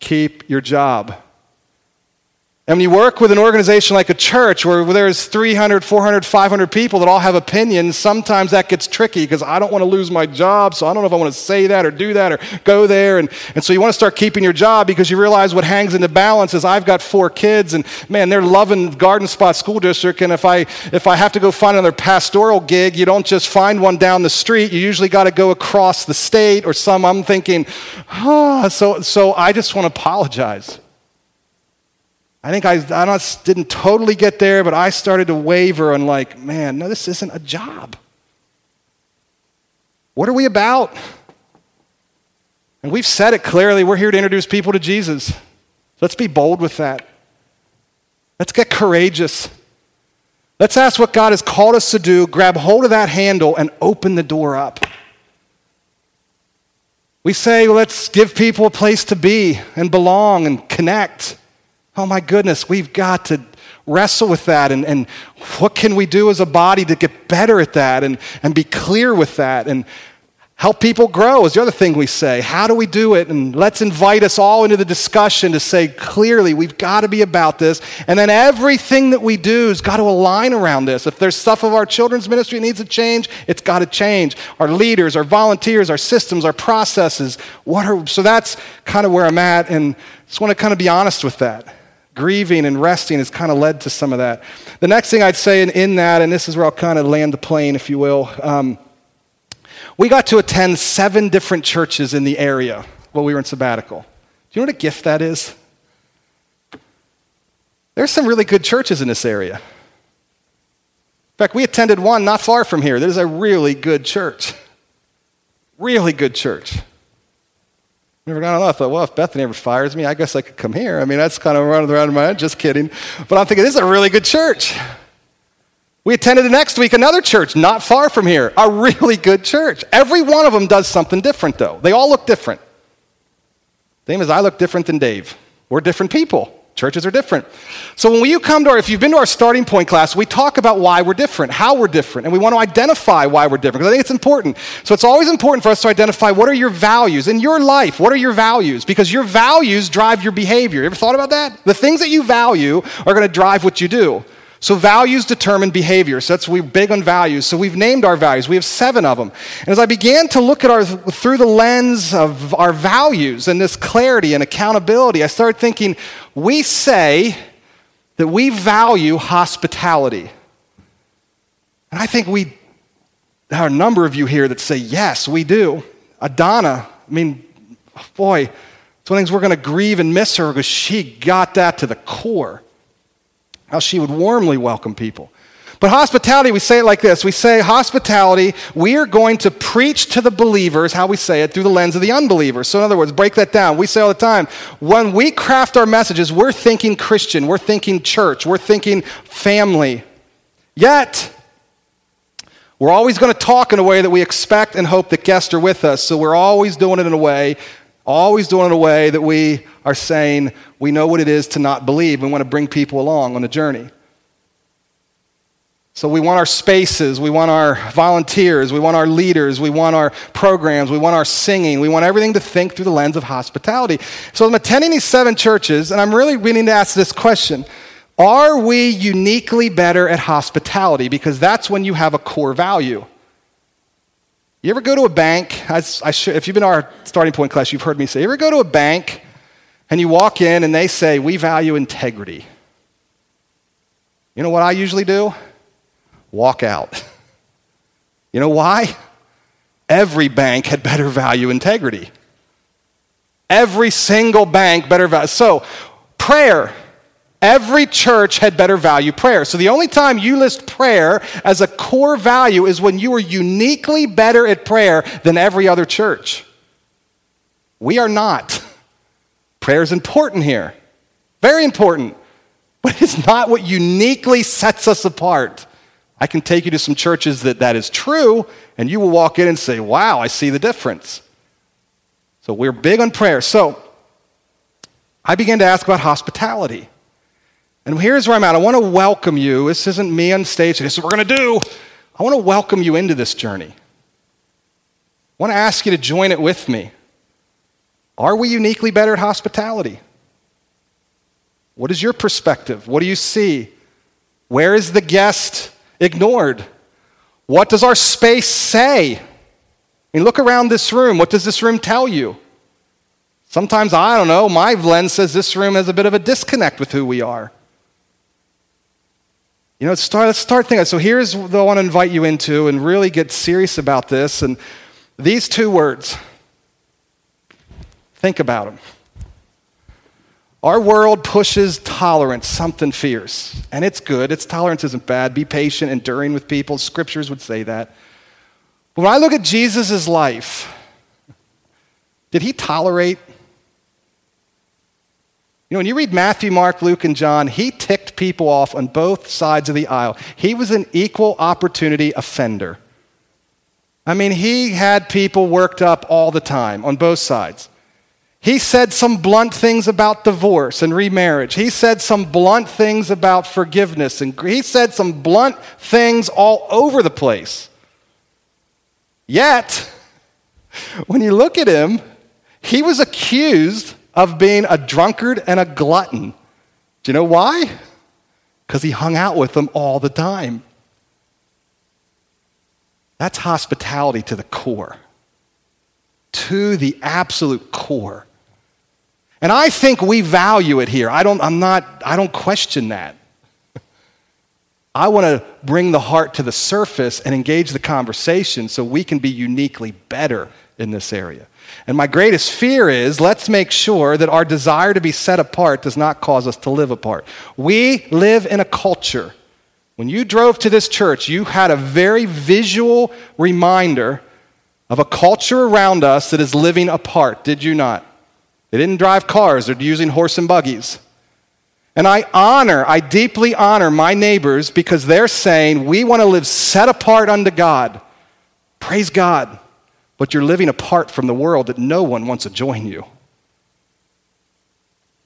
Keep your job. And when you work with an organization like a church where there's 300, 400, 500 people that all have opinions, sometimes that gets tricky because I don't want to lose my job, so I don't know if I want to say that or do that or go there. And, and so you want to start keeping your job because you realize what hangs in the balance is I've got four kids and man, they're loving Garden Spot School District. And if I, if I have to go find another pastoral gig, you don't just find one down the street. You usually got to go across the state or some. I'm thinking, oh, so, so I just want to apologize. I think I, I didn't totally get there, but I started to waver and, like, man, no, this isn't a job. What are we about? And we've said it clearly we're here to introduce people to Jesus. Let's be bold with that. Let's get courageous. Let's ask what God has called us to do, grab hold of that handle, and open the door up. We say, let's give people a place to be and belong and connect. Oh my goodness, we've got to wrestle with that and, and what can we do as a body to get better at that and, and be clear with that and help people grow is the other thing we say. How do we do it? And let's invite us all into the discussion to say clearly we've got to be about this. And then everything that we do has got to align around this. If there's stuff of our children's ministry needs to change, it's got to change. Our leaders, our volunteers, our systems, our processes. What are, so that's kind of where I'm at and just want to kind of be honest with that grieving and resting has kind of led to some of that. The next thing I'd say in, in that, and this is where I'll kind of land the plane, if you will, um, we got to attend seven different churches in the area while we were in sabbatical. Do you know what a gift that is? There's some really good churches in this area. In fact, we attended one not far from here. There's a really good church. Really good church. Never got. I thought, well, if Bethany ever fires me, I guess I could come here. I mean, that's kind of running around in my head. Just kidding. But I'm thinking, this is a really good church. We attended the next week another church not far from here, a really good church. Every one of them does something different, though. They all look different. Same as I look different than Dave. We're different people. Churches are different. So when you come to our, if you've been to our starting point class, we talk about why we're different, how we're different, and we want to identify why we're different because I think it's important. So it's always important for us to identify what are your values in your life. What are your values? Because your values drive your behavior. You ever thought about that? The things that you value are going to drive what you do. So values determine behavior. So that's we're big on values. So we've named our values. We have seven of them. And as I began to look at our through the lens of our values and this clarity and accountability, I started thinking, we say that we value hospitality. And I think we there are a number of you here that say, yes, we do. Adana, I mean, boy, it's one of the things we're going to grieve and miss her because she got that to the core how she would warmly welcome people. But hospitality, we say it like this. We say, hospitality, we are going to preach to the believers, how we say it, through the lens of the unbelievers. So, in other words, break that down. We say all the time, when we craft our messages, we're thinking Christian, we're thinking church, we're thinking family. Yet, we're always going to talk in a way that we expect and hope that guests are with us. So we're always doing it in a way, always doing it in a way that we are saying we know what it is to not believe. We want to bring people along on the journey. So we want our spaces, we want our volunteers, we want our leaders, we want our programs, we want our singing, we want everything to think through the lens of hospitality. So I'm attending these seven churches, and I'm really beginning to ask this question Are we uniquely better at hospitality? Because that's when you have a core value. You ever go to a bank? I, I if you've been our starting point class, you've heard me say, you ever go to a bank and you walk in and they say, We value integrity? You know what I usually do? walk out. [LAUGHS] You know why? Every bank had better value integrity. Every single bank better value. So, prayer. Every church had better value prayer. So, the only time you list prayer as a core value is when you are uniquely better at prayer than every other church. We are not. [LAUGHS] Prayer is important here, very important, but [LAUGHS] it's not what uniquely sets us apart. I can take you to some churches that that is true, and you will walk in and say, Wow, I see the difference. So we're big on prayer. So I began to ask about hospitality. And here's where I'm at. I want to welcome you. This isn't me on stage. This is what we're going to do. I want to welcome you into this journey. I want to ask you to join it with me. Are we uniquely better at hospitality? What is your perspective? What do you see? Where is the guest ignored? What does our space say? I mean, look around this room. What does this room tell you? Sometimes, I don't know, my lens says this room has a bit of a disconnect with who we are. You know, let's start, let's start thinking. So here's what I want to invite you into and really get serious about this. And these two words, think about them. Our world pushes tolerance, something fierce. And it's good. Its tolerance isn't bad. Be patient, enduring with people. Scriptures would say that. But when I look at Jesus' life, did he tolerate? You know, when you read Matthew, Mark, Luke, and John, he ticked people off on both sides of the aisle. He was an equal opportunity offender. I mean, he had people worked up all the time on both sides. He said some blunt things about divorce and remarriage. He said some blunt things about forgiveness. And he said some blunt things all over the place. Yet, [LAUGHS] when you look at him, he was accused of being a drunkard and a glutton. Do you know why? Because he hung out with them all the time. That's hospitality to the core, to the absolute core. And I think we value it here. I don't, I'm not, I don't question that. [LAUGHS] I want to bring the heart to the surface and engage the conversation so we can be uniquely better in this area. And my greatest fear is let's make sure that our desire to be set apart does not cause us to live apart. We live in a culture. When you drove to this church, you had a very visual reminder of a culture around us that is living apart, did you not? They didn't drive cars, they're using horse and buggies. And I honor, I deeply honor my neighbors because they're saying, we want to live set apart unto God. Praise God. But you're living apart from the world that no one wants to join you.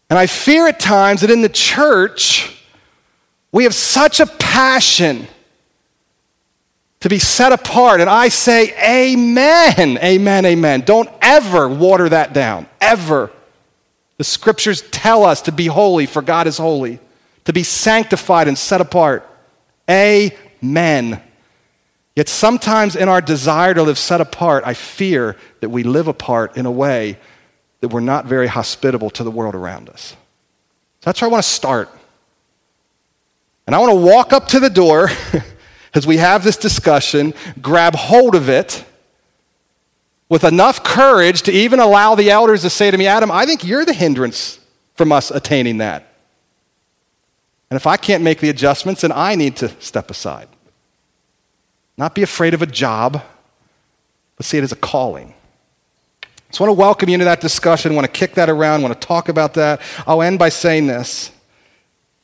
And I fear at times that in the church, we have such a passion to be set apart. And I say, Amen, amen, amen. Don't ever water that down, ever. The scriptures tell us to be holy, for God is holy, to be sanctified and set apart. Amen. Yet sometimes in our desire to live set apart, I fear that we live apart in a way that we're not very hospitable to the world around us. So that's where I want to start. And I want to walk up to the door [LAUGHS] as we have this discussion, grab hold of it with enough courage to even allow the elders to say to me, Adam, I think you're the hindrance from us attaining that. And if I can't make the adjustments, then I need to step aside. Not be afraid of a job, but see it as a calling. So I want to welcome you into that discussion. I want to kick that around. I want to talk about that. I'll end by saying this.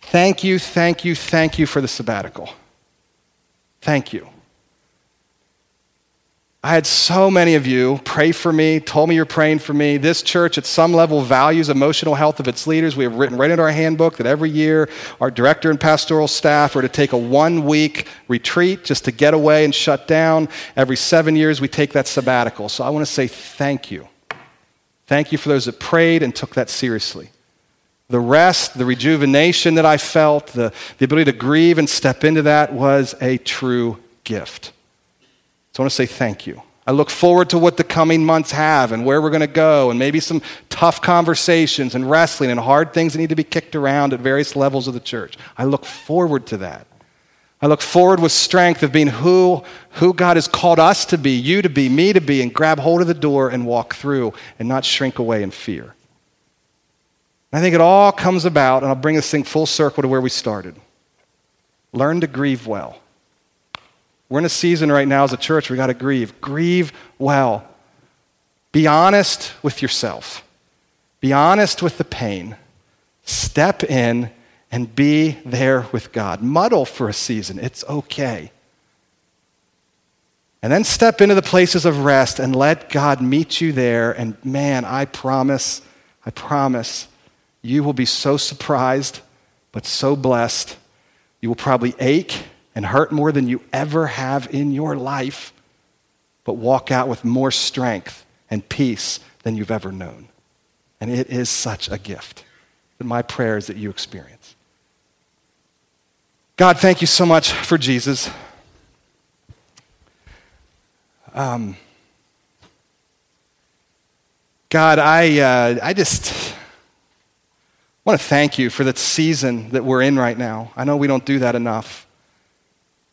Thank you, thank you, thank you for the sabbatical. Thank you. I had so many of you pray for me, told me you're praying for me. This church, at some level, values emotional health of its leaders. We have written right into our handbook that every year our director and pastoral staff are to take a one week retreat just to get away and shut down. Every seven years, we take that sabbatical. So I want to say thank you. Thank you for those that prayed and took that seriously. The rest, the rejuvenation that I felt, the, the ability to grieve and step into that was a true gift. So I want to say thank you. I look forward to what the coming months have and where we're going to go, and maybe some tough conversations and wrestling and hard things that need to be kicked around at various levels of the church. I look forward to that. I look forward with strength of being who, who God has called us to be, you to be, me to be, and grab hold of the door and walk through and not shrink away in fear. I think it all comes about, and I'll bring this thing full circle to where we started. Learn to grieve well. We're in a season right now as a church, we got to grieve. Grieve well. Be honest with yourself, be honest with the pain. Step in and be there with God. Muddle for a season, it's okay. And then step into the places of rest and let God meet you there. And man, I promise, I promise, you will be so surprised, but so blessed. You will probably ache and hurt more than you ever have in your life, but walk out with more strength and peace than you've ever known. And it is such a gift. And my prayer is that you experience. God, thank you so much for Jesus. Um, God, I, uh, I just want to thank you for that season that we're in right now. I know we don't do that enough.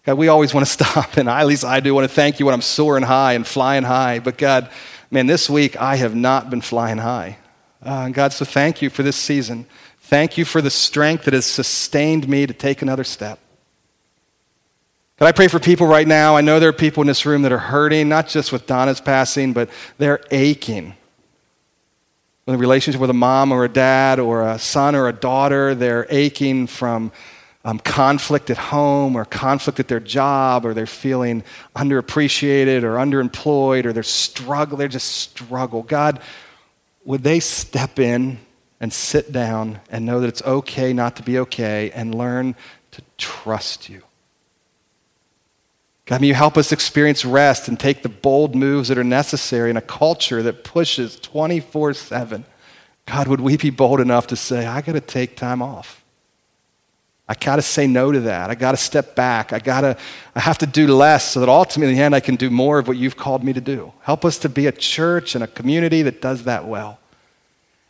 God, we always want to [LAUGHS] stop, and I, at least I do want to thank you when I'm soaring high and flying high. But God, man, this week I have not been flying high. Uh, God, so thank you for this season. Thank you for the strength that has sustained me to take another step. God, I pray for people right now. I know there are people in this room that are hurting, not just with Donna's passing, but they're aching. With a relationship with a mom or a dad or a son or a daughter, they're aching from um, conflict at home or conflict at their job or they're feeling underappreciated or underemployed or they're struggling, they're just struggle. God, would they step in and sit down and know that it's okay not to be okay and learn to trust you? God, may you help us experience rest and take the bold moves that are necessary in a culture that pushes 24 7. God, would we be bold enough to say, I got to take time off? I got to say no to that. I got to step back. I got to I have to do less so that ultimately in the end I can do more of what you've called me to do. Help us to be a church and a community that does that well.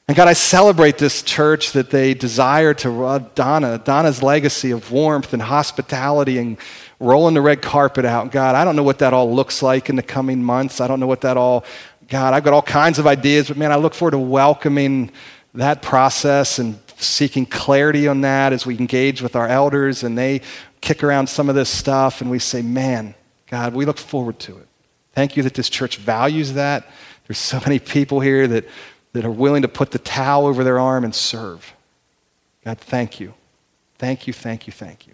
And God, I celebrate this church that they desire to Donna, Donna's legacy of warmth and hospitality and rolling the red carpet out. God, I don't know what that all looks like in the coming months. I don't know what that all, God, I've got all kinds of ideas, but man, I look forward to welcoming that process and seeking clarity on that as we engage with our elders and they kick around some of this stuff and we say, man, God, we look forward to it. Thank you that this church values that. There's so many people here that, that are willing to put the towel over their arm and serve. God, thank you. Thank you, thank you, thank you.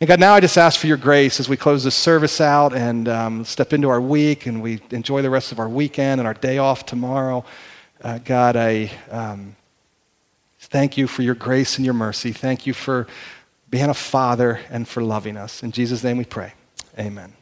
And God, now I just ask for your grace as we close this service out and um, step into our week and we enjoy the rest of our weekend and our day off tomorrow. Uh, God, I. Um, Thank you for your grace and your mercy. Thank you for being a father and for loving us. In Jesus' name we pray. Amen.